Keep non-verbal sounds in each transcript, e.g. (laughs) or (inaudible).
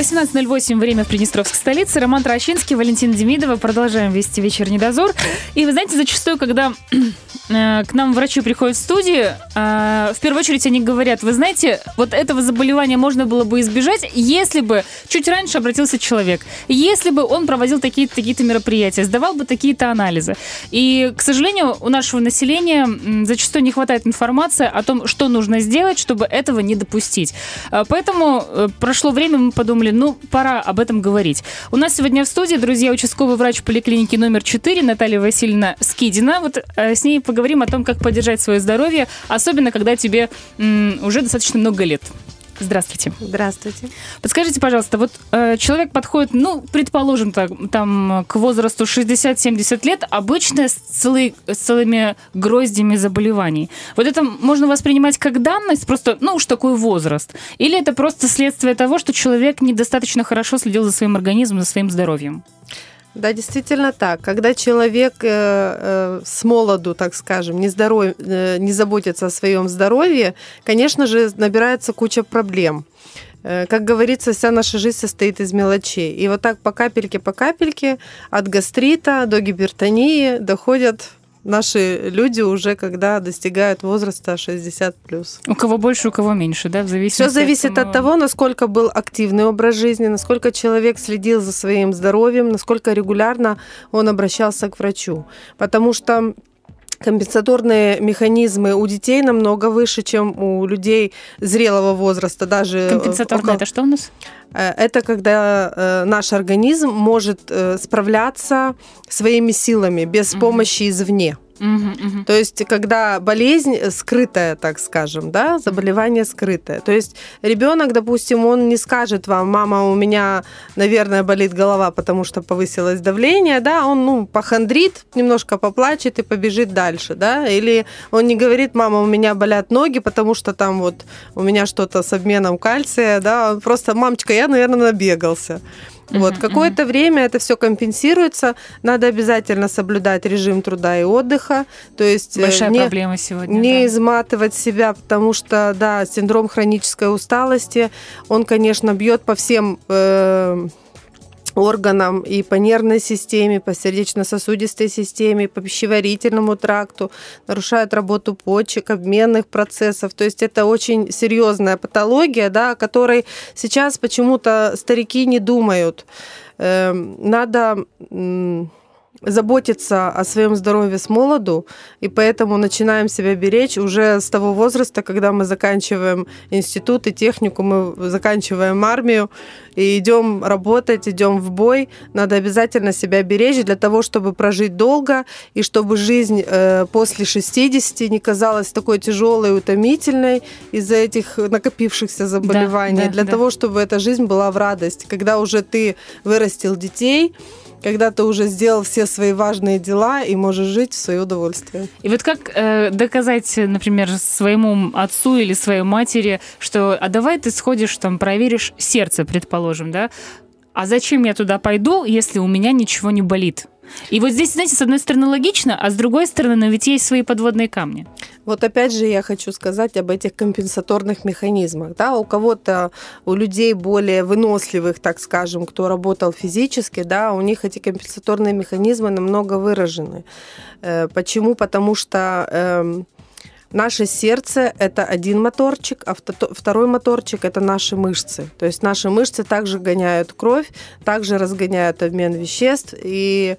18.08, время в Приднестровской столице. Роман Трощинский, Валентин Демидова. Продолжаем вести вечерний дозор. И вы знаете, зачастую, когда (clears throat) э, к нам врачи приходят в студию, э, в первую очередь они говорят, вы знаете, вот этого заболевания можно было бы избежать, если бы чуть раньше обратился человек, если бы он проводил такие-то такие мероприятия, сдавал бы такие-то анализы. И, к сожалению, у нашего населения зачастую не хватает информации о том, что нужно сделать, чтобы этого не допустить. Э, поэтому прошло время, мы подумали, подумали, ну, пора об этом говорить. У нас сегодня в студии, друзья, участковый врач поликлиники номер 4 Наталья Васильевна Скидина. Вот э, с ней поговорим о том, как поддержать свое здоровье, особенно когда тебе м, уже достаточно много лет. Здравствуйте. Здравствуйте. Подскажите, пожалуйста, вот э, человек подходит, ну, предположим, так, там к возрасту 60-70 лет, обычно с, целый, с целыми гроздями заболеваний. Вот это можно воспринимать как данность, просто, ну, уж такой возраст? Или это просто следствие того, что человек недостаточно хорошо следил за своим организмом, за своим здоровьем? Да, действительно так. Когда человек э, э, с молоду, так скажем, не, здоров... э, не заботится о своем здоровье, конечно же, набирается куча проблем. Э, как говорится, вся наша жизнь состоит из мелочей. И вот так по капельке, по капельке от гастрита до гипертонии доходят наши люди уже когда достигают возраста 60 плюс. У кого больше, у кого меньше, да, в зависимости Все зависит от, самого... от того, насколько был активный образ жизни, насколько человек следил за своим здоровьем, насколько регулярно он обращался к врачу. Потому что компенсаторные механизмы у детей намного выше, чем у людей зрелого возраста. Даже э, Компенсаторные около... это что у нас? Э, это когда э, наш организм может справляться своими силами без угу. помощи извне. Угу, угу. То есть, когда болезнь скрытая, так скажем, да, заболевание скрытое. То есть, ребенок, допустим, он не скажет вам, мама, у меня, наверное, болит голова, потому что повысилось давление, да, он, ну, похандрит, немножко поплачет и побежит дальше, да, или он не говорит, мама, у меня болят ноги, потому что там вот у меня что-то с обменом кальция, да, он просто, мамочка, я, наверное, набегался. Вот, какое-то время это все компенсируется. Надо обязательно соблюдать режим труда и отдыха. То есть э, Большая не, проблема сегодня. Не да. изматывать себя, потому что, да, синдром хронической усталости, он, конечно, бьет по всем э, органам и по нервной системе, по сердечно-сосудистой системе, по пищеварительному тракту, нарушает работу почек, обменных процессов. То есть это очень серьезная патология, да, о которой сейчас почему-то старики не думают. Эм, надо заботиться о своем здоровье с молоду, и поэтому начинаем себя беречь уже с того возраста, когда мы заканчиваем институт и технику, мы заканчиваем армию и идем работать, идем в бой. Надо обязательно себя беречь для того, чтобы прожить долго и чтобы жизнь э, после 60 не казалась такой тяжелой, утомительной из-за этих накопившихся заболеваний. Да, да, для да. того, чтобы эта жизнь была в радость. Когда уже ты вырастил детей, когда ты уже сделал все свои важные дела и можешь жить в свое удовольствие. И вот как э, доказать, например, своему отцу или своей матери, что а давай ты сходишь там проверишь сердце, предположим, да? А зачем я туда пойду, если у меня ничего не болит? И вот здесь, знаете, с одной стороны логично, а с другой стороны, но ведь есть свои подводные камни. Вот опять же я хочу сказать об этих компенсаторных механизмах. Да? У кого-то, у людей более выносливых, так скажем, кто работал физически, да, у них эти компенсаторные механизмы намного выражены. Э, почему? Потому что эм, Наше сердце – это один моторчик, а второй моторчик – это наши мышцы. То есть наши мышцы также гоняют кровь, также разгоняют обмен веществ. И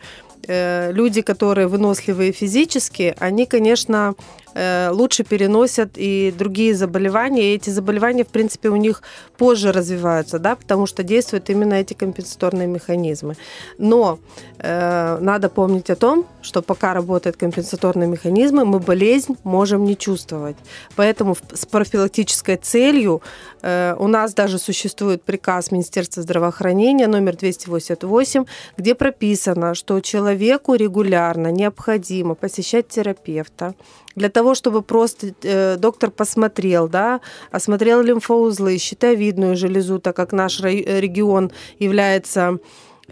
э, люди, которые выносливые физически, они, конечно, лучше переносят и другие заболевания. И эти заболевания, в принципе, у них позже развиваются, да, потому что действуют именно эти компенсаторные механизмы. Но э, надо помнить о том, что пока работают компенсаторные механизмы, мы болезнь можем не чувствовать. Поэтому с профилактической целью э, у нас даже существует приказ Министерства здравоохранения номер 288, где прописано, что человеку регулярно необходимо посещать терапевта для того, чтобы просто э, доктор посмотрел, да, осмотрел лимфоузлы, щитовидную железу, так как наш регион является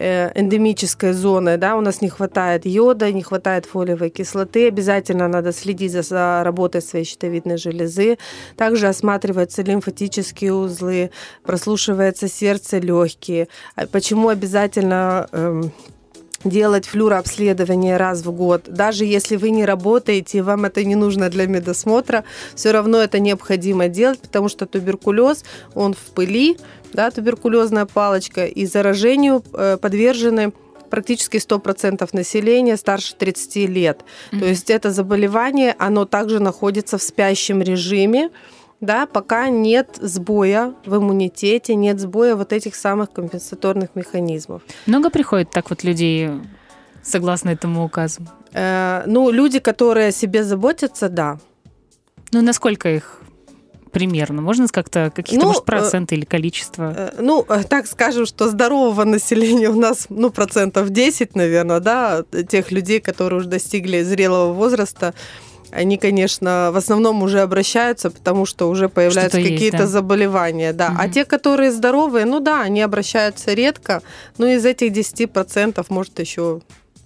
Э, эндемической зоны, да, у нас не хватает йода, не хватает фолиевой кислоты, обязательно надо следить за, за работой своей щитовидной железы. Также осматриваются лимфатические узлы, прослушивается сердце, легкие. А почему обязательно эм, делать флюрообследование раз в год. Даже если вы не работаете, вам это не нужно для медосмотра, все равно это необходимо делать, потому что туберкулез, он в пыли, да, туберкулезная палочка, и заражению э, подвержены практически 100% населения старше 30 лет. Mm-hmm. То есть это заболевание, оно также находится в спящем режиме, да, пока нет сбоя в иммунитете, нет сбоя вот этих самых компенсаторных механизмов. Много приходит так вот людей согласно этому указу? Э, ну, люди, которые о себе заботятся, да. Ну, насколько их примерно? Можно как-то какие-то, ну, может, э, проценты или количество? Э, ну, э, так скажем, что здорового (laughs) населения у нас, ну, процентов 10, наверное, да, тех людей, которые уже достигли зрелого возраста, они, конечно, в основном уже обращаются, потому что уже появляются какие-то да? заболевания, да. Угу. А те, которые здоровые, ну да, они обращаются редко, но из этих 10% может еще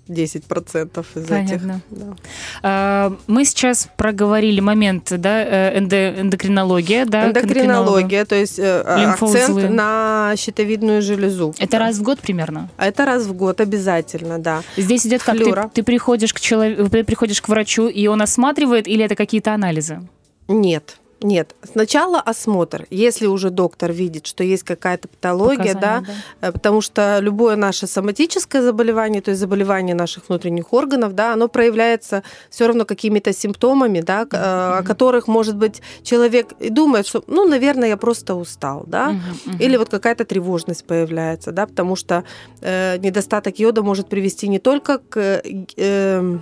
10% из Понятно. этих. Да. А, мы сейчас проговорили момент, да, э, эндо, эндокринология, да, эндокринология, то есть э, акцент на щитовидную железу. Это раз в год примерно? Это раз в год обязательно, да. Здесь идет как ты, ты приходишь к человеку, приходишь к врачу и он осматривает, или это какие-то анализы? Нет. Нет, сначала осмотр. Если уже доктор видит, что есть какая-то патология, да, да, э, потому что любое наше соматическое заболевание, то есть заболевание наших внутренних органов, да, оно проявляется все равно какими-то симптомами, да, mm-hmm. о которых, может быть, человек и думает, что, ну, наверное, я просто устал, да, mm-hmm. или вот какая-то тревожность появляется, да, потому что э, недостаток йода может привести не только к э, к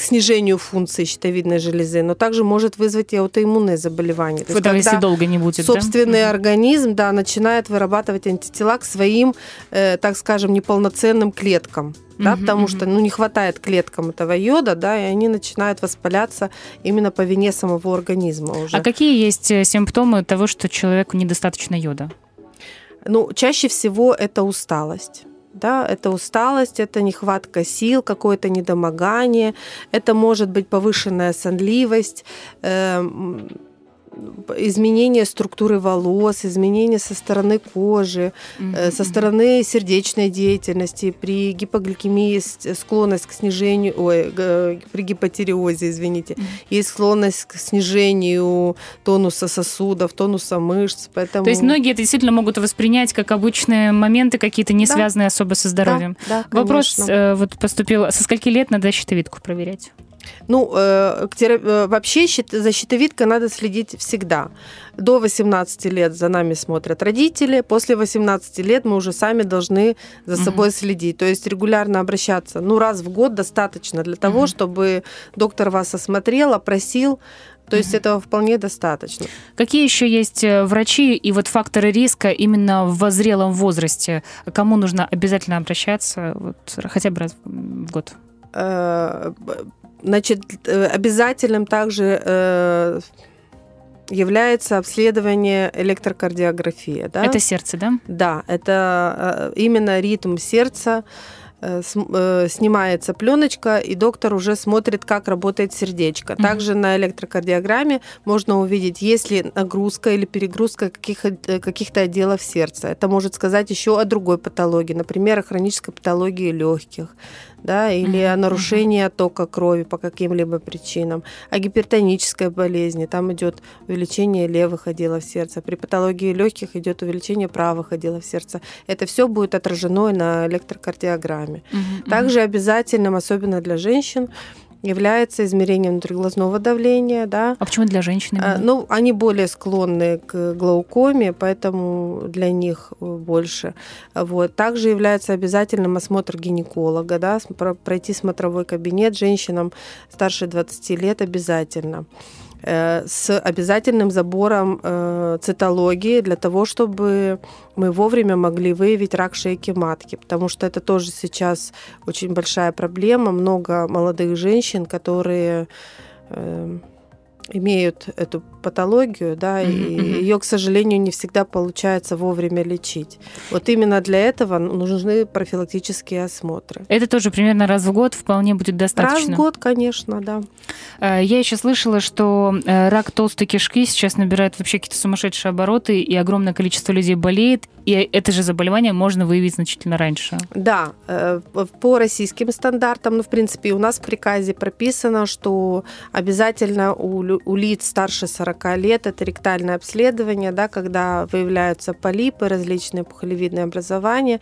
снижению функции щитовидной железы, но также может вызвать и аутоиммунные заболевания. То есть, когда если долго не будет, собственный да? организм да, начинает вырабатывать антитела к своим, э, так скажем, неполноценным клеткам. Да, угу, потому угу. что ну, не хватает клеткам этого йода, да, и они начинают воспаляться именно по вине самого организма уже. А какие есть э, симптомы того, что человеку недостаточно йода? Ну, чаще всего это усталость да, это усталость, это нехватка сил, какое-то недомогание, это может быть повышенная сонливость, э, изменение структуры волос, изменение со стороны кожи, mm-hmm. со стороны сердечной деятельности. При гипогликемии есть склонность к снижению, ой, при гипотериозе, извините, mm-hmm. есть склонность к снижению тонуса сосудов, тонуса мышц. Поэтому... То есть многие это действительно могут воспринять как обычные моменты, какие-то не да. связанные особо со здоровьем. Да, да, Вопрос э, вот поступил, со скольки лет надо щитовидку проверять? Ну, э, э, вообще за щитовидкой надо следить всегда. До 18 лет за нами смотрят родители, после 18 лет мы уже сами должны за собой угу. следить. То есть регулярно обращаться, ну, раз в год достаточно для того, угу. чтобы доктор вас осмотрел, опросил, то есть этого вполне достаточно. Какие еще есть э, врачи и вот факторы риска именно в возрелом возрасте? Кому нужно обязательно обращаться вот, хотя бы раз в год? Значит, э, обязательным также э, является обследование электрокардиографии. Да? Это сердце, да? Да, это э, именно ритм сердца. Снимается пленочка, и доктор уже смотрит, как работает сердечко. Также на электрокардиограмме можно увидеть, есть ли нагрузка или перегрузка каких, каких-то отделов сердца. Это может сказать еще о другой патологии, например, о хронической патологии легких да, или mm-hmm. о нарушении оттока крови по каким-либо причинам, о гипертонической болезни, там идет увеличение левых отделов сердца, при патологии легких идет увеличение правых отделов сердца. Это все будет отражено на электрокардиограмме. Mm-hmm. Также обязательным, особенно для женщин, является измерение внутриглазного давления. Да. А почему для женщин? А, ну, они более склонны к глаукоме, поэтому для них э, больше. Вот. Также является обязательным осмотр гинеколога, да, пройти смотровой кабинет женщинам старше 20 лет обязательно. Э, с обязательным забором э, цитологии для того, чтобы мы вовремя могли выявить рак шейки матки, потому что это тоже сейчас очень большая проблема. Много молодых женщин, которые э, имеют эту патологию, да, Мгм, и ее, к сожалению, не всегда получается вовремя лечить. Вот именно для этого нужны профилактические осмотры. Это тоже примерно раз в год вполне будет достаточно. Раз в год, конечно, да. Э, Я еще слышала, что э, рак толстой кишки сейчас набирает вообще какие-то сумасшедшие обороты, и огромное количество людей болеет, и это же заболевание можно выявить значительно раньше. Да, э, по российским стандартам, ну, в принципе, у нас в приказе прописано, что обязательно у, у лиц старше 40 лет это ректальное обследование, да, когда выявляются полипы, различные пухолевидные образования.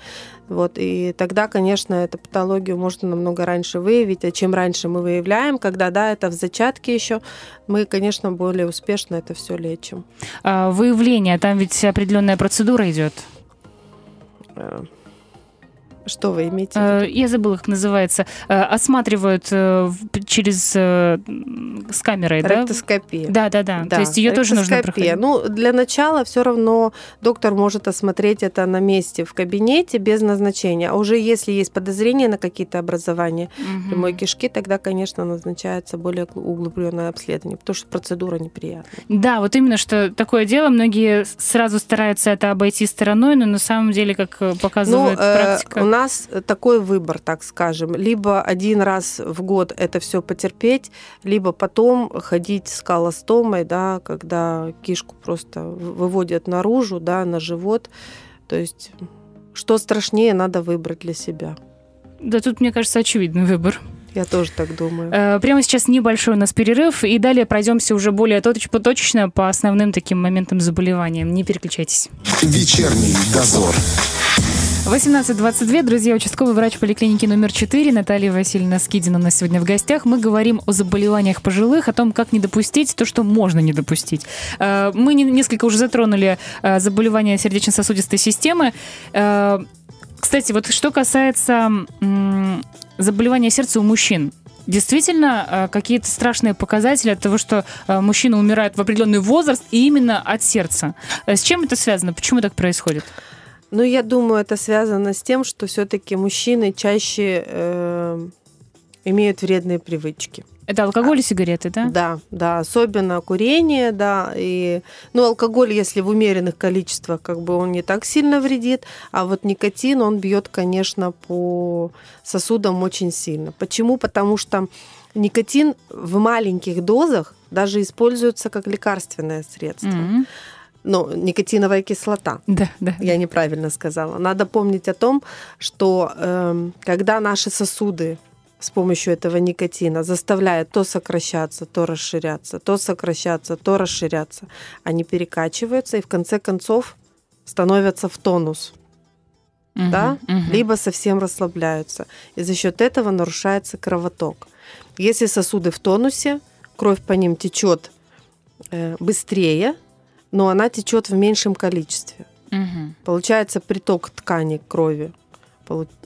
Вот, и тогда, конечно, эту патологию можно намного раньше выявить. А чем раньше мы выявляем, когда да, это в зачатке еще, мы, конечно, более успешно это все лечим. А Выявление, там ведь определенная процедура идет. Что вы имеете? в виду? Э, Я забыла, как называется. Э, Осматривают э, через с камерой, да? Ректоскопия. Да, да, да. То есть ее тоже нужно проходить. Ну, для начала все равно доктор может осмотреть это на месте в кабинете без назначения. А уже если есть подозрение на какие-то образования Мгм. прямой кишки, тогда, конечно, назначается более углубленное обследование, потому что процедура неприятная. Да, вот именно, что такое дело. Многие сразу стараются это обойти стороной, но на самом деле, как Ну, показывает э, практика... у нас такой выбор, так скажем. Либо один раз в год это все потерпеть, либо потом ходить с колостомой, да, когда кишку просто выводят наружу, да, на живот. То есть что страшнее, надо выбрать для себя. Да тут, мне кажется, очевидный выбор. Я тоже так думаю. Э, Прямо сейчас небольшой у нас перерыв, и далее пройдемся уже более точ- точечно по основным таким моментам заболевания. Не переключайтесь. Вечерний дозор. 18.22, друзья, участковый врач поликлиники номер 4 Наталья Васильевна Скидина у нас сегодня в гостях. Мы говорим о заболеваниях пожилых, о том, как не допустить то, что можно не допустить. Э, Мы не- несколько уже затронули э, заболевания сердечно-сосудистой системы. Э, Кстати, вот что касается заболевания сердца у мужчин, Действительно, какие-то страшные показатели от того, что мужчина умирает в определенный возраст и именно от сердца. С чем это связано? Почему так происходит? Ну, я думаю, это связано с тем, что все-таки мужчины чаще э, имеют вредные привычки. Это алкоголь и сигареты, да? Да, да, особенно курение, да, и, ну, алкоголь, если в умеренных количествах, как бы он не так сильно вредит, а вот никотин, он бьет, конечно, по сосудам очень сильно. Почему? Потому что никотин в маленьких дозах даже используется как лекарственное средство. Мгм. Ну, никотиновая кислота. Да, да. Я неправильно сказала. Надо помнить о том, что эм, когда наши сосуды с помощью этого никотина заставляют то сокращаться, то расширяться, то сокращаться, то расширяться, они перекачиваются и в конце концов становятся в тонус, Мгм, да, мгм. либо совсем расслабляются. И за счет этого нарушается кровоток. Если сосуды в тонусе, кровь по ним течет э, быстрее, но она течет в меньшем количестве. Мгм. Получается приток ткани крови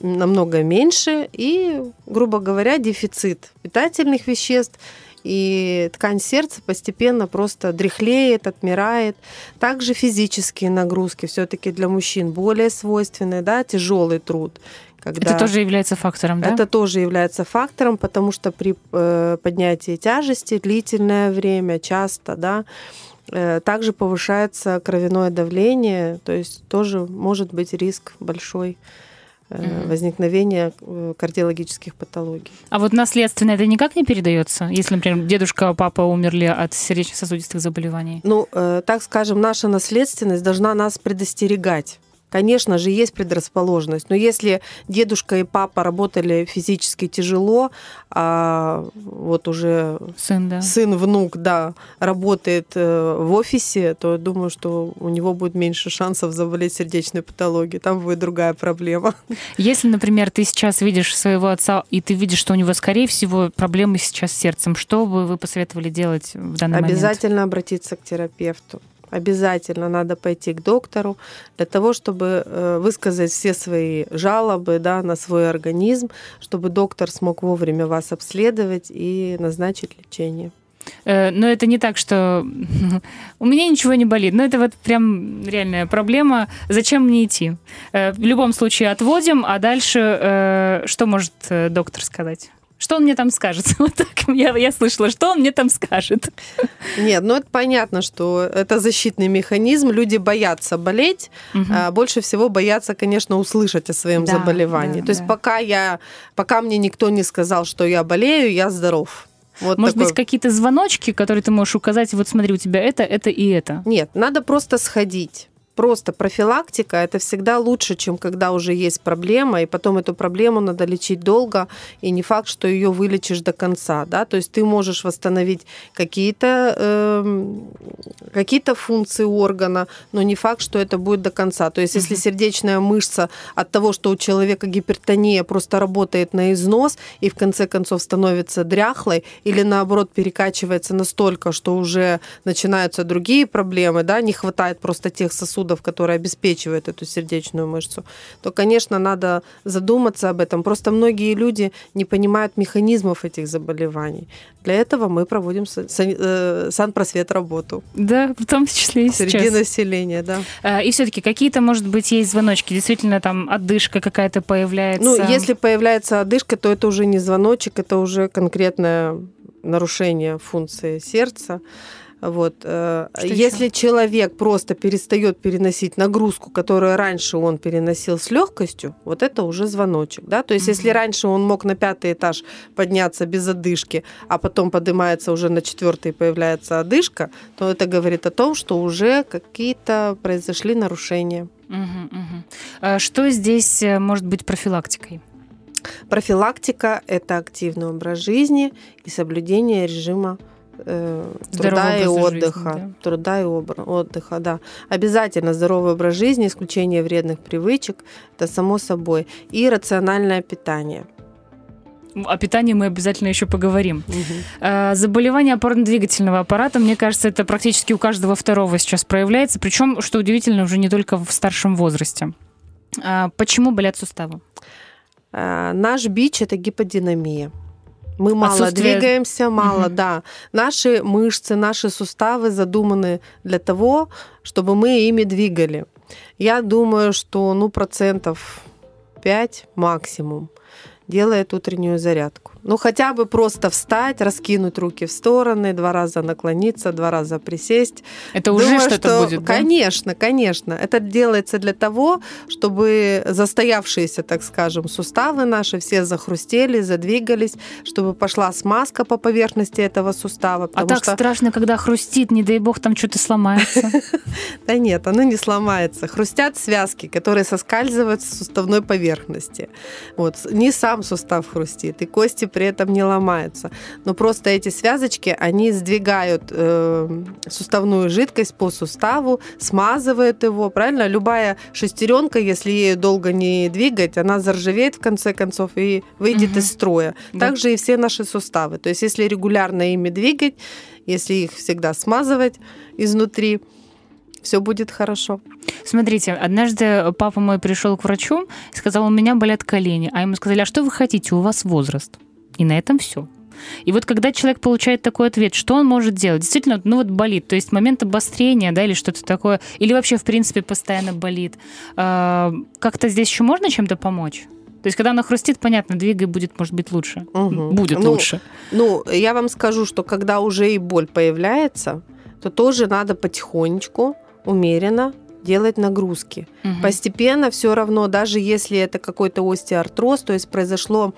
намного меньше и, грубо говоря, дефицит питательных веществ и ткань сердца постепенно просто дряхлеет, отмирает. Также физические нагрузки все-таки для мужчин более свойственны, да, тяжелый труд. Когда Это тоже является фактором, да? это тоже является фактором, потому что при э, поднятии тяжести длительное время, часто, да, также повышается кровяное давление, то есть тоже может быть риск большой э, возникновения э, кардиологических патологий. А вот наследственно это никак не передается? Если, например, дедушка, папа умерли от сердечно-сосудистых заболеваний? Ну, э, так скажем, наша наследственность должна нас предостерегать. Конечно же, есть предрасположенность, но если дедушка и папа работали физически тяжело, а вот уже Сын, да. сын, внук, да, работает э, в офисе, то я думаю, что у него будет меньше шансов заболеть сердечной патологией. Там будет другая проблема. Если, например, ты сейчас видишь своего отца, и ты видишь, что у него, скорее всего, проблемы сейчас с сердцем, что бы вы посоветовали делать в данный момент? Обязательно обратиться к терапевту. Обязательно надо пойти к доктору для того, чтобы э, высказать все свои жалобы да, на свой организм, чтобы доктор смог вовремя вас обследовать и назначить лечение. Э, Но это не так, что (laughs) у меня ничего не болит. Но это вот прям реальная проблема. Зачем мне идти? Э, В любом случае отводим, а дальше что может доктор сказать? Что он мне там скажет? (laughs) Вот так я, я слышала, что он мне там скажет. Нет, ну это понятно, что это защитный механизм. Люди боятся болеть, угу. а больше всего боятся, конечно, услышать о своем да, заболевании. Да, То есть да. пока я, пока мне никто не сказал, что я болею, я здоров. Вот Может такой... быть, какие-то звоночки, которые ты можешь указать, вот смотри, у тебя это, это и это? Нет, надо просто сходить просто профилактика это всегда лучше, чем когда уже есть проблема, и потом эту проблему надо лечить долго, и не факт, что ее вылечишь до конца, да, то есть ты можешь восстановить какие-то э, какие-то функции органа, но не факт, что это будет до конца. То есть если сердечная мышца от того, что у человека гипертония просто работает на износ и в конце концов становится дряхлой, или наоборот перекачивается настолько, что уже начинаются другие проблемы, да, не хватает просто тех сосудов, сосудов, которые обеспечивают эту сердечную мышцу, то, конечно, надо задуматься об этом. Просто многие люди не понимают механизмов этих заболеваний. Для этого мы проводим э, санпросвет работу. Да, в том числе и Среди сейчас. населения, да. А, и все-таки какие-то, может быть, есть звоночки? Действительно, там одышка какая-то появляется? Ну, если появляется одышка, то это уже не звоночек, это уже конкретное нарушение функции сердца. Вот. Э, Что Если еще? человек просто перестает переносить нагрузку, которую раньше он переносил с легкостью, вот это уже звоночек. Да? То есть, mm-hmm. если раньше он мог на пятый этаж подняться без одышки, а потом поднимается уже на четвертый и появляется одышка, то это говорит о том, что уже какие-то произошли нарушения. Угу, угу. Что здесь э, может быть профилактикой? Профилактика – это активный образ жизни и соблюдение режима э, труда и отдыха. Жизни, да? Труда и отдыха, да. Обязательно здоровый образ жизни, исключение вредных привычек, это само собой. И рациональное питание. О питании мы обязательно еще поговорим. Угу. Заболевание опорно-двигательного аппарата, мне кажется, это практически у каждого второго сейчас проявляется, причем, что удивительно, уже не только в старшем возрасте. А почему болят суставы? А, наш бич это гиподинамия. Мы мало двигаемся, мало, угу. да. Наши мышцы, наши суставы задуманы для того, чтобы мы ими двигали. Я думаю, что ну процентов 5 максимум делает утреннюю зарядку. Ну, хотя бы просто встать, раскинуть руки в стороны, два раза наклониться, два раза присесть. Это уже Думаю, что-то что, будет, да? Конечно, конечно. Это делается для того, чтобы застоявшиеся, так скажем, суставы наши все захрустели, задвигались, чтобы пошла смазка по поверхности этого сустава. А так что... страшно, когда хрустит, не дай бог, там что-то сломается. (laughs) Да нет, оно не сломается. Хрустят связки, которые соскальзывают с суставной поверхности. Вот. Не сам сустав хрустит, и кости при этом не ломаются. Но просто эти связочки, они сдвигают э, суставную жидкость по суставу, смазывают его, правильно? Любая шестеренка, если ее долго не двигать, она заржавеет в конце концов и выйдет угу. из строя. Да. Также и все наши суставы. То есть если регулярно ими двигать, если их всегда смазывать изнутри, все будет хорошо. Смотрите, однажды папа мой пришел к врачу и сказал, у меня болят колени. А ему сказали, а что вы хотите, у вас возраст. И на этом все. И вот когда человек получает такой ответ, что он может делать? Действительно, ну вот болит, то есть момент обострения, да, или что-то такое, или вообще, в принципе, постоянно болит. А, как-то здесь еще можно чем-то помочь? То есть, когда она хрустит, понятно, двигай будет, может быть, лучше. Угу. Будет ну, лучше. Ну, я вам скажу, что когда уже и боль появляется, то тоже надо потихонечку, умеренно делать нагрузки. Угу. Постепенно все равно, даже если это какой-то остеоартроз, то есть произошло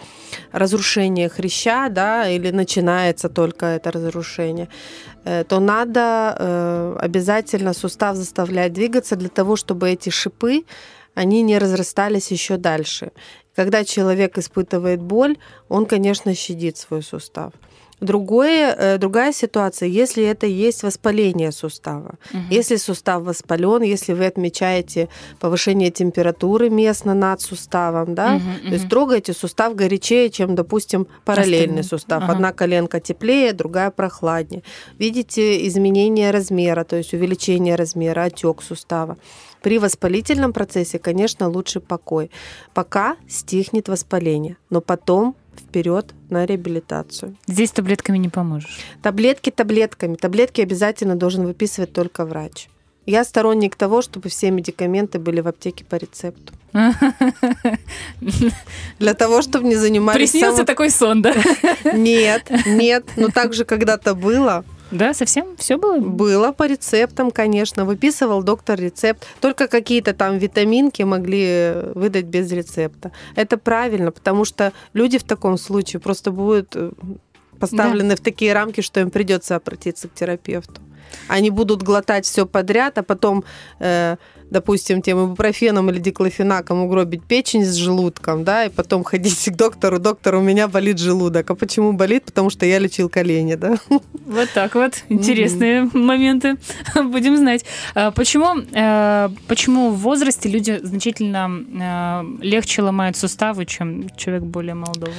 разрушение хряща, да, или начинается только это разрушение, э, то надо э, обязательно сустав заставлять двигаться для того, чтобы эти шипы, они не разрастались еще дальше. Когда человек испытывает боль, он, конечно, щадит свой сустав. Другое, э, другая ситуация, если это есть воспаление сустава. Угу. Если сустав воспален, если вы отмечаете повышение температуры местно над суставом, да, угу, то есть трогаете сустав горячее, чем, допустим, параллельный Остальный. сустав. Ага. Одна коленка теплее, другая прохладнее. Видите изменение размера, то есть увеличение размера, отек сустава. При воспалительном процессе, конечно, лучше покой. Пока стихнет воспаление, но потом вперед на реабилитацию. Здесь таблетками не поможешь. Таблетки таблетками. Таблетки обязательно должен выписывать только врач. Я сторонник того, чтобы все медикаменты были в аптеке по рецепту. (laughs) Для того, чтобы не занимались... Приснился само... такой сон, да? (laughs) Нет, нет. Но так же когда-то было. Да, совсем все было? Было по рецептам, конечно. Выписывал доктор рецепт. Только какие-то там витаминки могли выдать без рецепта. Это правильно, потому что люди в таком случае просто будут э, поставлены да. в такие рамки, что им придется обратиться к терапевту. Они будут глотать все подряд, а потом, э, допустим, тем ибупрофеном или диклофенаком угробить печень с желудком, да, и потом ходить к доктору, доктор, у меня болит желудок. А почему болит? Потому что я лечил колени, да. Вот так вот. Интересные mm-hmm. моменты. (laughs) Будем знать. А почему, э, почему в возрасте люди значительно э, легче ломают суставы, чем человек более молодого?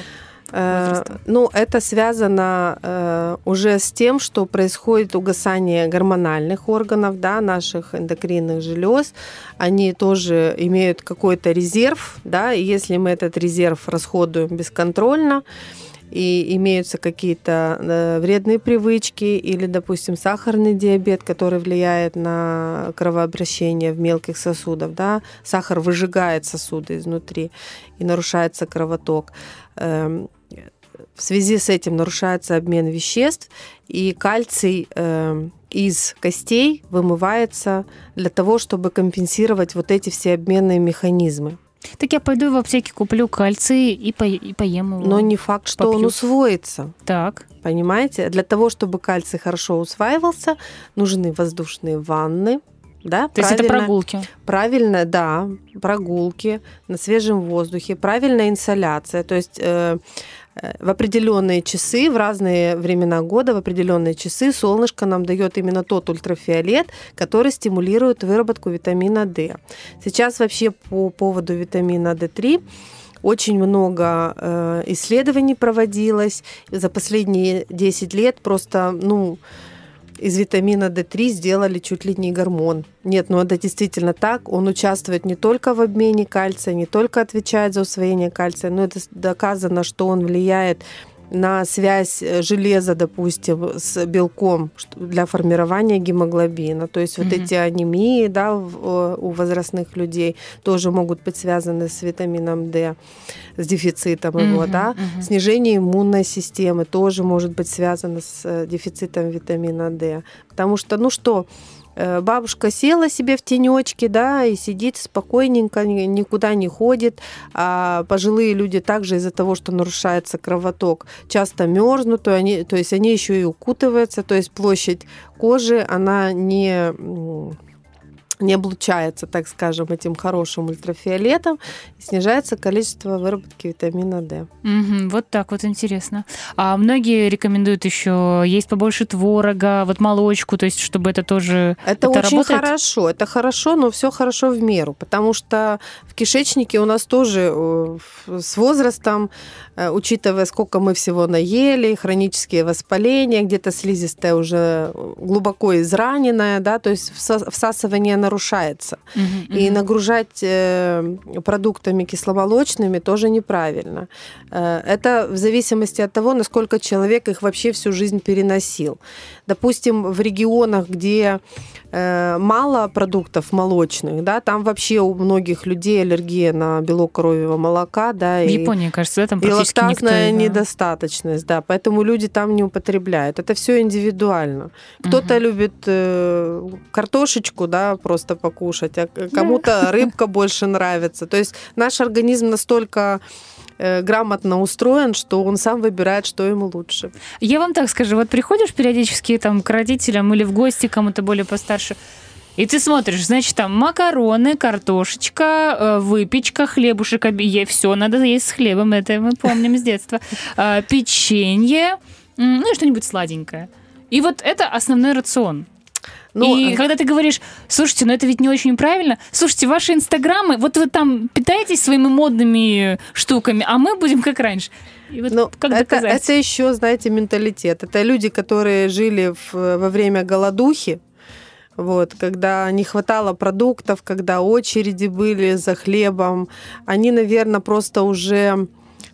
Возраста? Э, ну, это связано э, уже с тем, что происходит угасание гормональных органов, да, наших эндокринных желез. Они тоже имеют какой-то резерв, да, и если мы этот резерв расходуем бесконтрольно, и имеются какие-то э, вредные привычки или, допустим, сахарный диабет, который влияет на кровообращение в мелких сосудах, да, сахар выжигает сосуды изнутри и нарушается кровоток. В связи с этим нарушается обмен веществ, и кальций э, из костей вымывается для того, чтобы компенсировать вот эти все обменные механизмы. Так я пойду в аптеке, куплю кальций и, по, и поем его. Но не факт, что попью. он усвоится. Так. Понимаете? Для того, чтобы кальций хорошо усваивался, нужны воздушные ванны, да, То есть это прогулки? Правильно, да, прогулки на свежем воздухе, правильная инсоляция. То есть Э, в определенные часы, в разные времена года, в определенные часы солнышко нам дает именно тот ультрафиолет, который стимулирует выработку витамина D. Сейчас вообще по поводу витамина D3 очень много э, исследований проводилось за последние 10 лет. Просто, ну, из витамина D3 сделали чуть ли не гормон. Нет, ну это действительно так. Он участвует не только в обмене кальция, не только отвечает за усвоение кальция, но это доказано, что он влияет на связь э, железа, допустим, с белком для формирования гемоглобина. То есть mm-hmm. вот эти анемии да, у возрастных людей тоже могут быть связаны с витамином D, с дефицитом mm-hmm. его. Да? Mm-hmm. Снижение иммунной системы тоже может быть связано с э, дефицитом витамина D. Потому что, ну что, бабушка села себе в тенечке, да, и сидит спокойненько, никуда не ходит. А пожилые люди также из-за того, что нарушается кровоток, часто мерзнут, то, они, то есть они еще и укутываются, то есть площадь кожи, она не не облучается, так скажем, этим хорошим ультрафиолетом, и снижается количество выработки витамина D. Угу, вот так вот интересно. А многие рекомендуют еще есть побольше творога, вот молочку, то есть чтобы это тоже это, это очень работает? хорошо, это хорошо, но все хорошо в меру, потому что в кишечнике у нас тоже э, с возрастом, э, учитывая сколько мы всего наели, хронические воспаления, где-то слизистая уже глубоко израненная, да, то есть всасывание нарушается. Угу, и угу. нагружать э, продуктами кисломолочными тоже неправильно. Э, это в зависимости от того, насколько человек их вообще всю жизнь переносил. Допустим, в регионах, где э, мало продуктов молочных, да, там вообще у многих людей аллергия на белок коровьего молока, да, в и, Японии, кажется, там практически и лактазная никто, недостаточность, да, поэтому люди там не употребляют. Это все индивидуально. Кто-то угу. любит э, картошечку, да, просто покушать, а кому-то рыбка больше нравится. То есть наш организм настолько Э, грамотно устроен, что он сам выбирает, что ему лучше. Я вам так скажу, вот приходишь периодически там к родителям или в гости кому-то более постарше, и ты смотришь, значит, там макароны, картошечка, э, выпечка, хлебушек, ей все надо есть с хлебом, это мы помним с детства. Э, печенье, ну и что-нибудь сладенькое. И вот это основной рацион. Ну, и а... когда ты говоришь, слушайте, ну это ведь не очень правильно. Слушайте, ваши инстаграмы, вот вы там питаетесь своими модными штуками, а мы будем как раньше. И вот ну, как это, это еще, знаете, менталитет. Это люди, которые жили в, во время голодухи, вот, когда не хватало продуктов, когда очереди были за хлебом, они, наверное, просто уже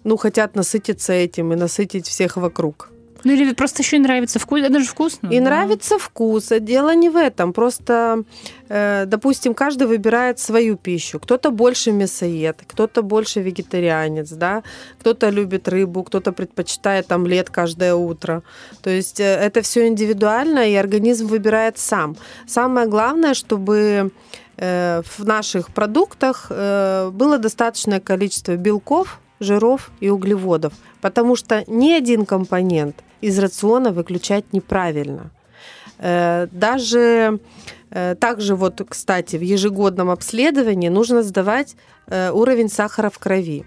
ну, хотят насытиться этим и насытить всех вокруг. Ну или просто еще и нравится вкус, это же вкусно. И да. нравится вкус. А Дело не в этом. Просто, э, допустим, каждый выбирает свою пищу. Кто-то больше мясоед, кто-то больше вегетарианец, да, кто-то любит рыбу, кто-то предпочитает омлет каждое утро. То есть э, это все индивидуально, и организм выбирает сам. Самое главное, чтобы э, в наших продуктах было достаточное количество белков, жиров и углеводов, потому что ни один компонент из рациона выключать неправильно. Э, Даже э, также вот, кстати, в ежегодном обследовании нужно сдавать э, уровень сахара в крови.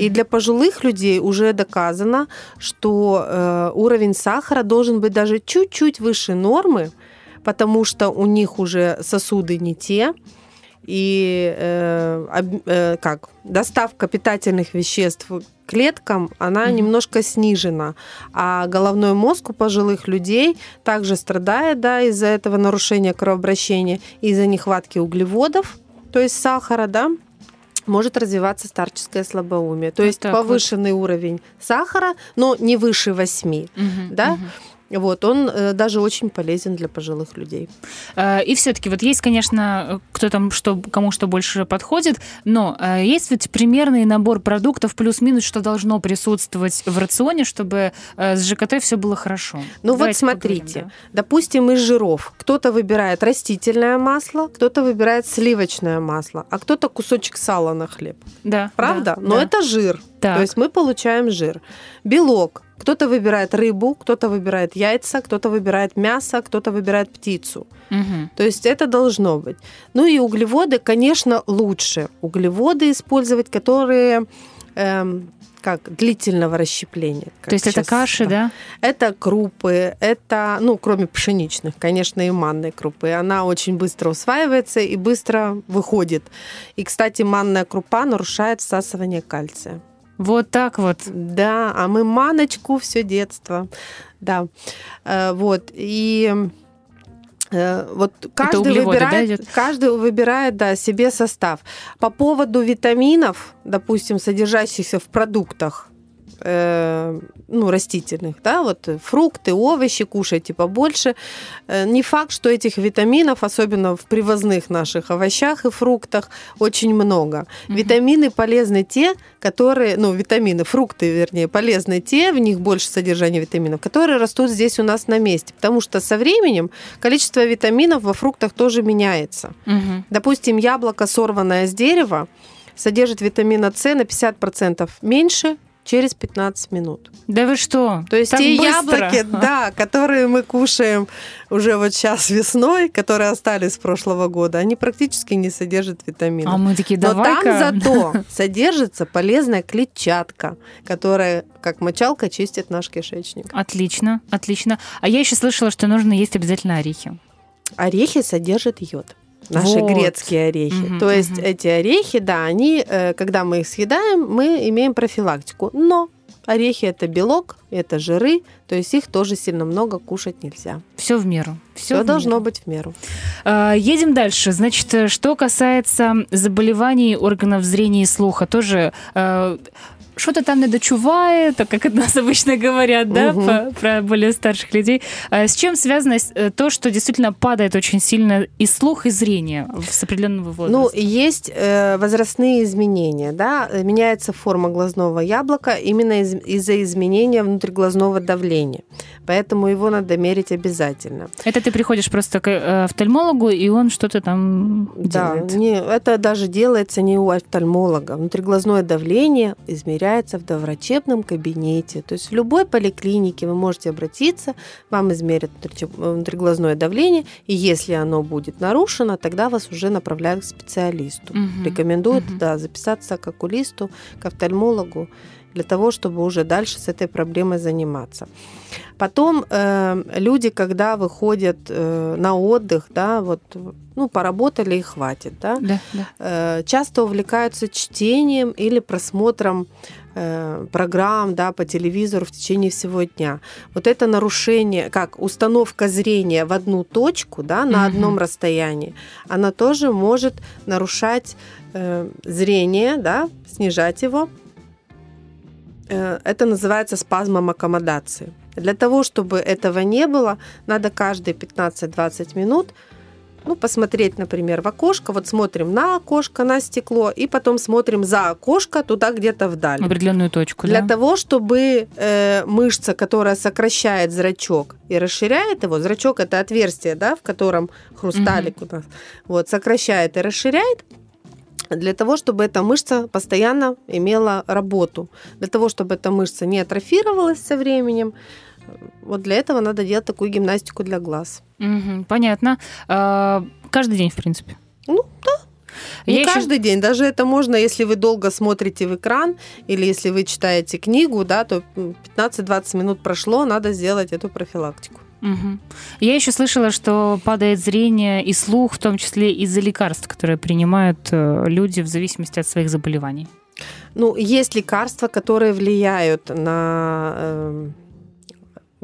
И для пожилых людей уже доказано, что э, уровень сахара должен быть даже чуть-чуть выше нормы, потому что у них уже сосуды не те, и э, об- э, как доставка питательных веществ клеткам, она Мгм. немножко снижена. А головной мозг у пожилых людей также страдает да, из-за этого нарушения кровообращения, из-за нехватки углеводов, то есть сахара, да, может развиваться старческое слабоумие. То Вот есть так вот. повышенный уровень сахара, но не выше 8. Мгм. Да? Мгм. Вот, он э, даже очень полезен для пожилых людей. Э, И все-таки вот есть, конечно, кто там что кому что больше подходит, но э, есть ведь примерный набор продуктов плюс-минус, что должно присутствовать в рационе, чтобы э, с ЖКТ все было хорошо. Ну вот Давайте смотрите, поговорим, допустим, из жиров кто-то выбирает растительное масло, кто-то выбирает сливочное масло, а кто-то кусочек сала на хлеб. да. Да, Правда? да, Но да. это жир. Так. То есть мы получаем жир. Белок. Кто-то выбирает рыбу, кто-то выбирает яйца, кто-то выбирает мясо, кто-то выбирает птицу. Мгм. То есть это должно быть. Ну и углеводы, конечно, лучше. Углеводы использовать, которые эм, как длительного расщепления. как То есть это каши, да? Это крупы, это, ну, кроме пшеничных, конечно, и манной крупы. Она очень быстро усваивается и быстро выходит. И, кстати, манная крупа нарушает всасывание кальция. Вот так вот. Да, а мы маночку все детство. Да. Э, Вот. И э, вот каждый углеводы, да, выбирает, идёт? каждый выбирает да, себе состав. По поводу витаминов, допустим, содержащихся в продуктах, э, ну, растительных, да, вот фрукты, овощи кушайте побольше. Э, Не факт, что этих витаминов, особенно в привозных наших овощах и фруктах, очень много. Мгм. Витамины полезны те, которые, ну, витамины, фрукты, вернее, полезны те, в них больше содержания витаминов, которые растут здесь у нас на месте. Потому что со временем количество витаминов во фруктах тоже меняется. Мгм. Допустим, яблоко, сорванное с дерева, содержит витамина С на 50% меньше через 15 минут. Да вы что? То есть Так те быстро? яблоки, да, которые мы кушаем уже вот сейчас весной, которые остались с прошлого года, они практически не содержат витаминов. А мы такие, Но там зато (laughs) содержится полезная клетчатка, которая как мочалка чистит наш кишечник. Отлично, отлично. А я еще слышала, что нужно есть обязательно орехи. Орехи содержат йод. Наши Вот. грецкие орехи. Мгм, То есть эти орехи, да, они, э, когда мы их съедаем, мы имеем профилактику. Но орехи это белок, это жиры, то есть их тоже сильно много кушать нельзя. Все в меру. Все должно быть в меру. А, Едем дальше. Значит, э, что касается заболеваний органов зрения и слуха, тоже э, что-то там не дочувает, так как от нас обычно говорят, да, Мгм. по- про более старших людей. А С чем связано э, то, что действительно падает очень сильно и слух, и зрение с определенного Ну, возраста? есть э, возрастные изменения, да, э, меняется форма глазного яблока именно из- из-за изменения внутриглазного давления. Поэтому его надо мерить обязательно. Это ты приходишь просто к э, офтальмологу, и он что-то там Да, делает. не, это даже делается не у офтальмолога. Внутриглазное давление измеряется в доврачебном кабинете. То есть в любой поликлинике вы можете обратиться, вам измерят внутриче- внутриглазное давление, и если оно будет нарушено, тогда вас уже направляют к специалисту. Мгм. Рекомендуют Мгм. да, записаться к окулисту, к офтальмологу для того, чтобы уже дальше с этой проблемой заниматься. Потом э, люди, когда выходят э, на отдых, да, вот, ну, поработали и хватит, да, Да, да. э, часто увлекаются чтением или просмотром э, программ да, по телевизору в течение всего дня. Вот это нарушение, как установка зрения в одну точку да, на Мгм. одном расстоянии, она тоже может нарушать э, зрение, да, снижать его. Э, это называется спазмом аккомодации. Для того, чтобы этого не было, надо каждые 15-20 минут ну, посмотреть, например, в окошко, вот смотрим на окошко, на стекло, и потом смотрим за окошко туда где-то вдаль. Определенную точку, Для да? того, чтобы э, мышца, которая сокращает зрачок и расширяет его, зрачок это отверстие, да, в котором хрусталик у нас, вот, сокращает и расширяет, для того, чтобы эта мышца постоянно имела работу, для того, чтобы эта мышца не атрофировалась со временем, вот для этого надо делать такую гимнастику для глаз. Мгм, понятно. А, каждый день, в принципе. Ну, да. Не Я каждый день. Даже это можно, если вы долго смотрите в экран или если вы читаете книгу, да, то м, 15-20 минут прошло, надо сделать эту профилактику. Мгм. Я еще слышала, что падает зрение и слух, в том числе из-за лекарств, которые принимают э, люди в зависимости от своих заболеваний. Ну, есть лекарства, которые влияют на эм,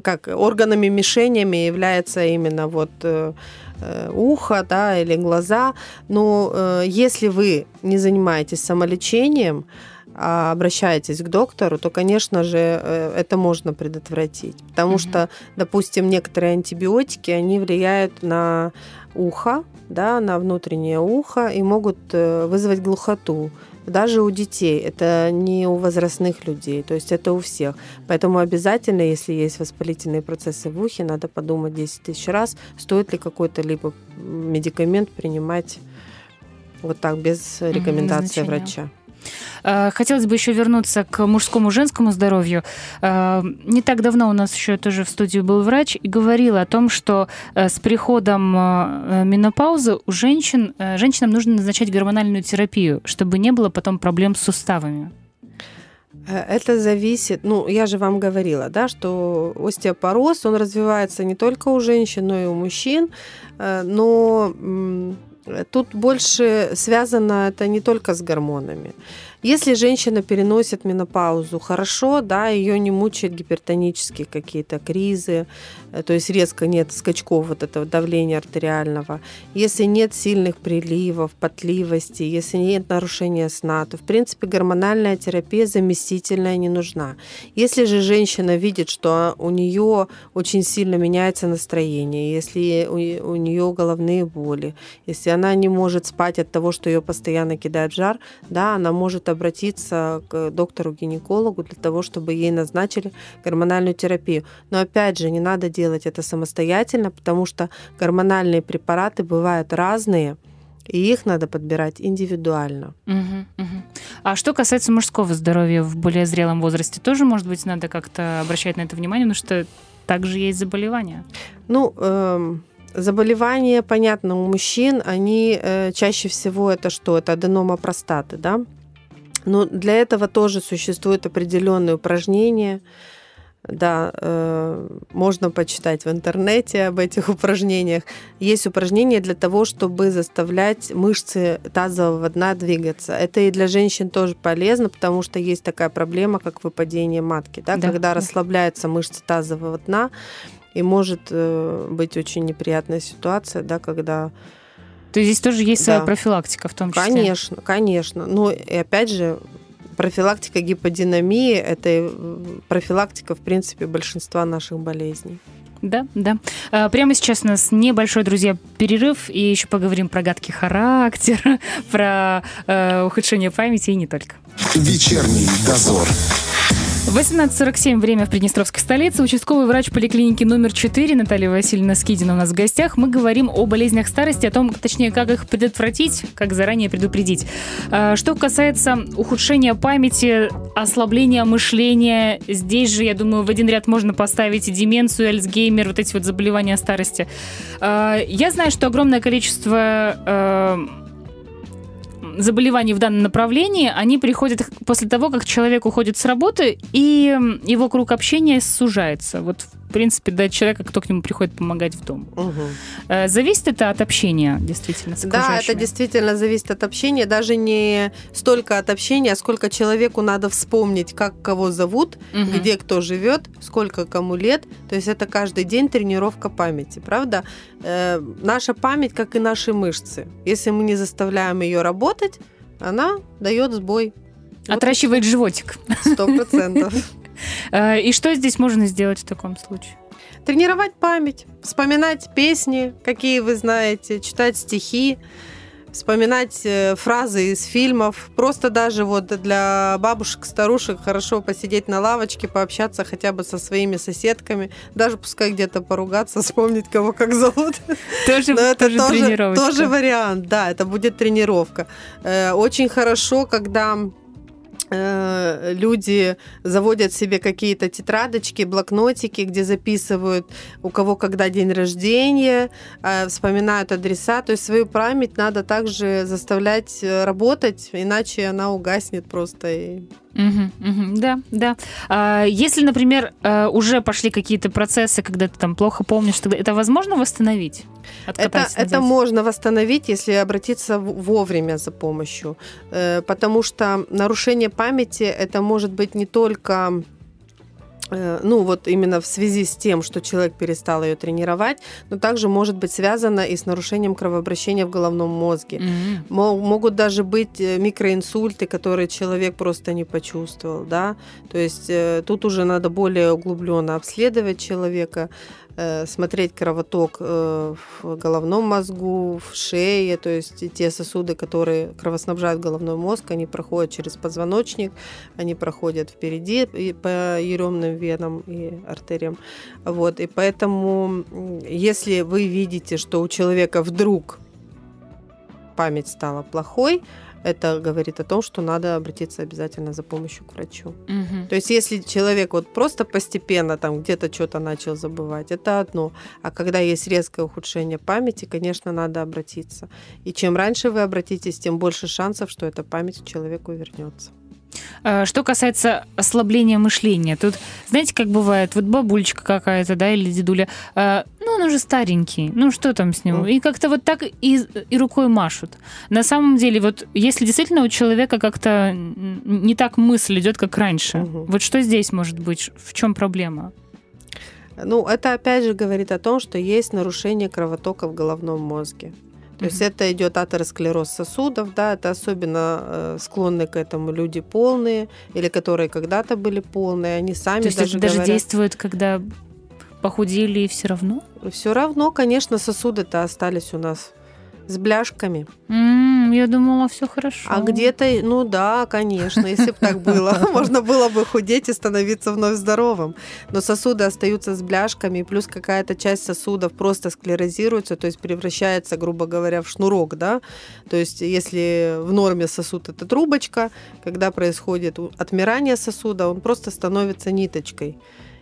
как органами мишенями является именно вот э, э, ухо, да, или глаза. Но если вы не занимаетесь самолечением, обращаетесь к доктору, то, конечно же, э, это можно предотвратить. Потому Мгм. что, допустим, некоторые антибиотики, они влияют на ухо, да, на внутреннее ухо и могут э, вызвать глухоту. Даже у детей, это не у возрастных людей, то есть это у всех. Поэтому обязательно, если есть воспалительные процессы в ухе, надо подумать 10 тысяч раз, стоит ли какой-то либо медикамент принимать вот так, без рекомендации назначения. врача. Э, Хотелось бы еще вернуться к мужскому женскому здоровью. Э, Не так давно у нас еще тоже в студии был врач и говорил о том, что э, с приходом менопаузы у женщин, женщинам нужно назначать гормональную терапию, чтобы не было потом проблем с суставами. Это зависит, ну, я же вам говорила, да, что остеопороз, он развивается не только у женщин, но и у мужчин, но тут больше связано это не только с гормонами. Если женщина переносит менопаузу хорошо, да, ее не мучают гипертонические какие-то кризы, э, то есть резко нет скачков вот этого давления артериального, если нет сильных приливов, потливости, если нет нарушения сна, то, в принципе, гормональная терапия заместительная не нужна. Если же женщина видит, что у нее очень сильно меняется настроение, если у, у нее головные боли, если она не может спать от того, что ее постоянно кидает в жар, да, она может обратиться к доктору-гинекологу для того, чтобы ей назначили гормональную терапию. Но опять же, не надо делать это самостоятельно, потому что гормональные препараты бывают разные, и их надо подбирать индивидуально. Мгм, мгм. А что касается мужского здоровья в более зрелом возрасте, тоже, может быть, надо как-то обращать на это внимание, потому что также есть заболевания. Ну, эм, заболевания, понятно, у мужчин, они э, чаще всего это что? Это аденома простаты, да? Но для этого тоже существуют определенные упражнения. Да, э, можно почитать в интернете об этих упражнениях. Есть упражнения для того, чтобы заставлять мышцы тазового дна двигаться. Это и для женщин тоже полезно, потому что есть такая проблема, как выпадение матки. Да? Да, Когда да. расслабляются мышцы тазового дна, и может э, быть очень неприятная ситуация, да, когда То есть здесь тоже есть своя Да. профилактика в том числе. Конечно, конечно. Но и опять же, профилактика гиподинамии – это профилактика, в принципе, большинства наших болезней. Да, да. А, Прямо сейчас у нас небольшой, друзья, перерыв, и еще поговорим про гадкий характер, (laughs) про э, ухудшение памяти и не только. Вечерний дозор. 18.47, время в Приднестровской столице. Участковый врач поликлиники номер 4 Наталья Васильевна Скидина у нас в гостях. Мы говорим о болезнях старости, о том, точнее, как их предотвратить, как заранее предупредить. А, Что касается ухудшения памяти, ослабления мышления, здесь же, я думаю, в один ряд можно поставить и деменцию, и Альцгеймер, вот эти вот заболевания старости. А, Я знаю, что огромное количество э, заболеваний в данном направлении, они приходят после того, как человек уходит с работы, и его круг общения сужается. Вот, в принципе, до человека, кто к нему приходит помогать в дом. Э, Зависит это от общения, действительно, с Да, это действительно зависит от общения, даже не столько от общения, сколько человеку надо вспомнить, как кого зовут, Мгм. где кто живет, сколько кому лет. То есть это каждый день тренировка памяти, правда? Э, наша память, как и наши мышцы. Если мы не заставляем ее работать, она дает сбой. Вот Отращивает животик. Сто процентов. (laughs) Э, и что здесь можно сделать в таком случае? Тренировать память, вспоминать песни, какие вы знаете, читать стихи, вспоминать э, фразы из фильмов. Просто даже вот для бабушек, старушек хорошо посидеть на лавочке, пообщаться хотя бы со своими соседками, даже пускай где-то поругаться, (laughs) вспомнить кого как зовут. Тоже, Но это тоже, тоже, тоже вариант, да, это будет тренировка. Э, Очень хорошо, когда люди заводят себе какие-то тетрадочки, блокнотики, где записывают, у кого когда день рождения, э, вспоминают адреса. То есть свою память надо также заставлять э, работать, иначе она угаснет просто. И... Да, да. А, если, например, э, уже пошли какие-то процессы, когда ты там плохо помнишь, тогда это возможно восстановить? Это, это можно восстановить, если обратиться вовремя за помощью. Э, Потому что нарушение памяти это может быть не только ну вот именно в связи с тем, что человек перестал ее тренировать, но также может быть связано и с нарушением кровообращения в головном мозге. Мо- Могут даже быть э, микроинсульты, которые человек просто не почувствовал, да. То есть э, тут уже надо более углубленно обследовать человека, э, смотреть кровоток э, в головном мозгу, в шее, то есть те сосуды, которые кровоснабжают головной мозг, они проходят через позвоночник, они проходят впереди по еремным венам и артериям. Вот, и поэтому, если вы видите, что у человека вдруг память стала плохой, это говорит о том, что надо обратиться обязательно за помощью к врачу. Мгм. То есть, если человек вот просто постепенно там где-то что-то начал забывать, это одно. А когда есть резкое ухудшение памяти, конечно, надо обратиться. И чем раньше вы обратитесь, тем больше шансов, что эта память к человеку вернется. А, Что касается ослабления мышления, тут, знаете, как бывает, вот бабулечка какая-то, да, или дедуля, а, ну, он уже старенький, ну, что там с ним? И как-то вот так и, и рукой машут. На самом деле, вот если действительно у человека как-то не так мысль идет, как раньше, Мгм. вот что здесь может быть? В чем проблема? Ну, это опять же говорит о том, что есть нарушение кровотока в головном мозге. То есть это идет атеросклероз сосудов, да, это особенно э, склонны к этому люди полные или которые когда-то были полные, они сами То есть даже это даже говорят, действует, когда похудели и все равно? все равно, конечно, сосуды-то остались у нас с бляшками. М, я думала, все хорошо. А где-то, ну да, конечно, если бы так было, (laughs) можно было бы худеть и становиться вновь здоровым. Но сосуды остаются с бляшками, плюс какая-то часть сосудов просто склерозируется, то есть превращается, грубо говоря, в шнурок, да. То есть если в норме сосуд это трубочка, когда происходит отмирание сосуда, он просто становится ниточкой.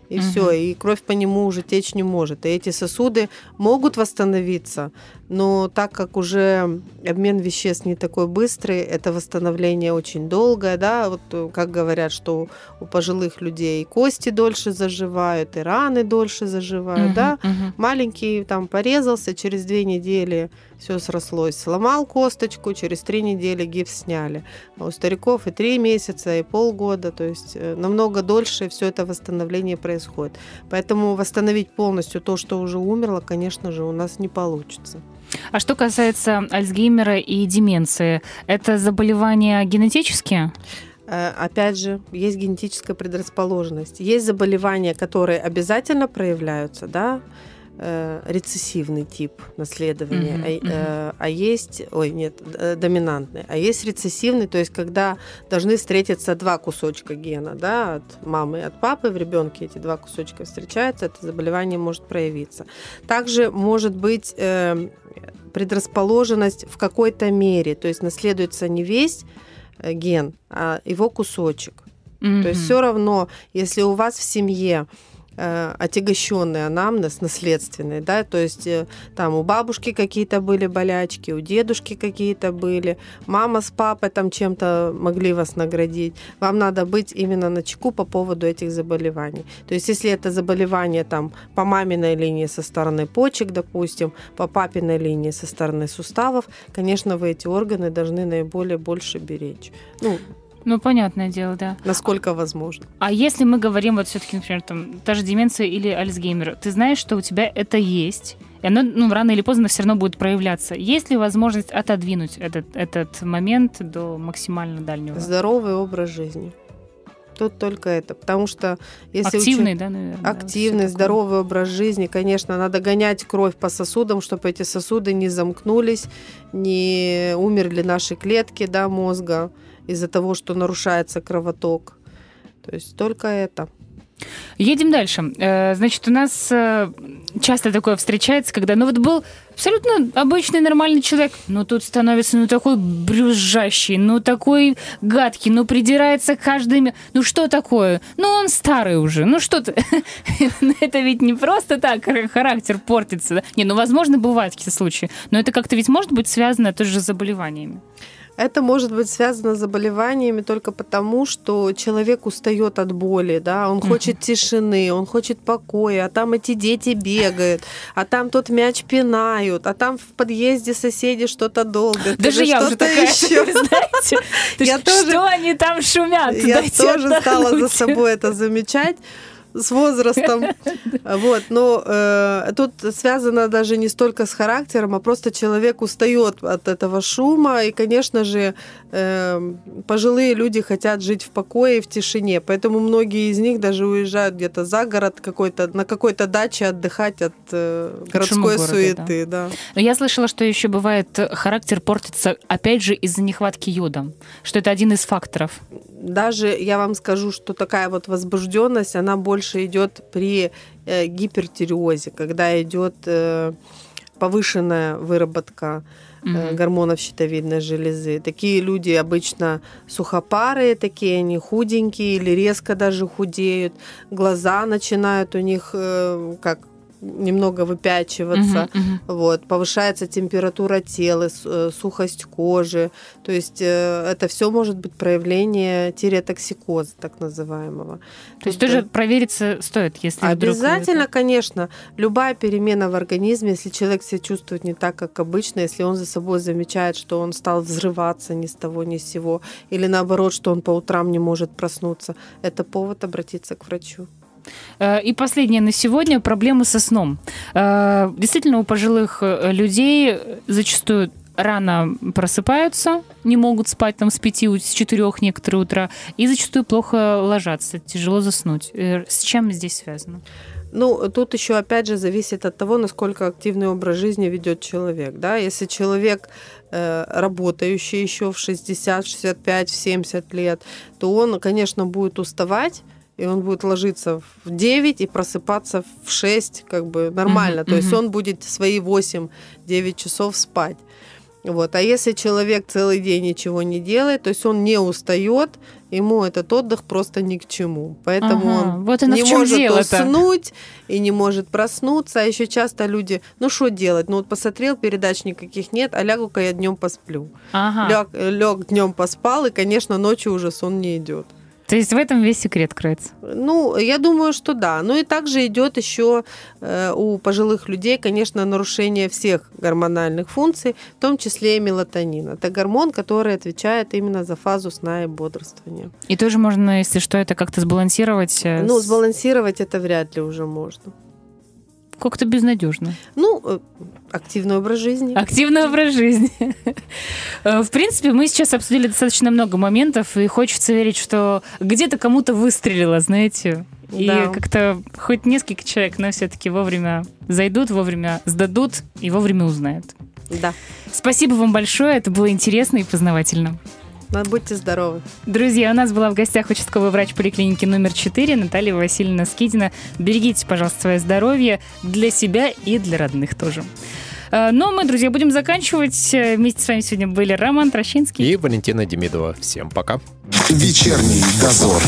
И Мгм. все, и кровь по нему уже течь не может. И эти сосуды могут восстановиться, но так как уже обмен веществ не такой быстрый, это восстановление очень долгое, да, вот э, как говорят, что у пожилых людей кости дольше заживают, и раны дольше заживают, Мгм, да. мгм. Маленький там порезался, через две недели все срослось. Сломал косточку, через три недели гипс сняли. А у стариков и три месяца, и полгода, то есть э, намного дольше все это восстановление происходит. Поэтому восстановить полностью то, что уже умерло, конечно же, у нас не получится. А что касается Альцгеймера и деменции, это заболевания генетические? Э, Опять же, есть генетическая предрасположенность. Есть заболевания, которые обязательно проявляются, да, э, рецессивный тип наследования, Мгм, а, э, а есть, ой, нет, э, доминантный, а есть рецессивный, то есть когда должны встретиться два кусочка гена, да, от мамы и от папы в ребенке эти два кусочка встречаются, это заболевание может проявиться. Также может быть э, предрасположенность в какой-то мере, то есть наследуется не весь э, ген, а его кусочек. То есть все равно, если у вас в семье э, отягощенный анамнез наследственный, да, то есть э, там у бабушки какие-то были болячки, у дедушки какие-то были, мама с папой там чем-то могли вас наградить, вам надо быть именно на чеку по поводу этих заболеваний. То есть если это заболевание там по маминой линии со стороны почек, допустим, по папиной линии со стороны суставов, конечно, вы эти органы должны наиболее больше беречь. Ну, Ну, понятное дело, да. насколько возможно. А если мы говорим вот все-таки, например, там, та же деменция или Альцгеймер, ты знаешь, что у тебя это есть, и оно ну, рано или поздно все равно будет проявляться. Есть ли возможность отодвинуть этот, этот момент до максимально дальнего? Здоровый образ жизни. Тут только это. Потому что если Активный, учи- да, наверное? активный, здоровый образ жизни, конечно, надо гонять кровь по сосудам, чтобы эти сосуды не замкнулись, не умерли наши клетки да, мозга из-за того, что нарушается кровоток. То есть только это. Едем дальше. Э, Значит, у нас э, часто такое встречается, когда, ну вот был абсолютно обычный нормальный человек, но тут становится, ну такой брюзжащий, ну такой гадкий, ну придирается к каждой... Ну что такое? Ну он старый уже, ну что ты? (laughs) Это ведь не просто так характер портится. Не, ну возможно бывают какие-то случаи, но это как-то ведь может быть связано тоже с заболеваниями. Это может быть связано с заболеваниями только потому, что человек устает от боли, да, он хочет тишины, он хочет покоя, а там эти дети бегают, а там тот мяч пинают, а там в подъезде соседи что-то долго. Даже я уже такая, знаете, то (laughs) Я тоже- что они там шумят? Я тоже стала за собой это замечать с возрастом. (laughs) Вот, но э, тут связано даже не столько с характером, а просто человек устает от этого шума, и, конечно же, э, пожилые люди хотят жить в покое и в тишине, поэтому многие из них даже уезжают где-то за город какой-то на какой-то даче отдыхать от э, городской города, суеты, да. Но я слышала, что еще бывает э, характер портится, опять же, из-за нехватки йода, что это один из факторов. даже я вам скажу, что такая вот возбужденность, она больше идет при э, гипертиреозе, когда идет э, повышенная выработка Мгм. гормонов щитовидной железы. Такие люди обычно сухопарые, такие они худенькие или резко даже худеют, глаза начинают у них как немного выпячиваться. Мгм, мгм. Вот, повышается температура тела, э, сухость кожи. То есть э, это все может быть проявление тиреотоксикоза, так называемого. То есть Тут, тоже провериться стоит, если вдруг Обязательно, это- конечно, любая перемена в организме, если человек себя чувствует не так, как обычно, если он за собой замечает, что он стал взрываться ни с того ни с сего, или наоборот, что он по утрам не может проснуться, это повод обратиться к врачу. Э, И последнее на сегодня проблемы со сном. Э, Действительно, у пожилых э, людей зачастую рано просыпаются, не могут спать там с пяти, с четырех некоторые утра, и зачастую плохо ложатся, тяжело заснуть. С чем здесь связано? Ну, тут еще опять же зависит от того, насколько активный образ жизни ведет человек. Да? Если человек работающий еще в 60, в 65, в 70 лет, то он, конечно, будет уставать, и он будет ложиться в 9 и просыпаться в 6, как бы нормально. Мгм, то есть он будет свои 8-9 часов спать. Вот. А если человек целый день ничего не делает, то есть он не устает, ему этот отдых просто ни к чему. Поэтому Ага, он вот не может дело-то. уснуть и не может проснуться. А еще часто люди, ну что делать? Ну вот посмотрел, передач никаких нет, а лягу-ка я днем посплю. Ага. Лег, лег днем поспал, и, конечно, ночью уже сон не идет. То есть в этом весь секрет кроется. Ну, я думаю, что да. Ну и также идет еще э, у пожилых людей, конечно, нарушение всех гормональных функций, в том числе и мелатонин. Это гормон, который отвечает именно за фазу сна и бодрствования. И тоже можно, если что, это как-то сбалансировать. э, Ну, сбалансировать это вряд ли уже можно. Как-то безнадежно. Ну, э, активный образ жизни. Активный образ жизни. Э, В принципе, мы сейчас обсудили достаточно много моментов, и хочется верить, что где-то кому-то выстрелило, знаете. И Да. как-то хоть несколько человек, но все-таки вовремя зайдут, вовремя сдадут и вовремя узнают. Да. Спасибо вам большое, это было интересно и познавательно. Ну, Будьте здоровы. Друзья, у нас была в гостях участковый врач поликлиники номер 4 Наталья Васильевна Скидина. Берегите, пожалуйста, свое здоровье для себя и для родных тоже. Э, Ну, а мы, друзья, будем заканчивать. Э, Вместе с вами сегодня были Роман Трощинский. И Валентина Демидова. Всем пока. Вечерний дозор.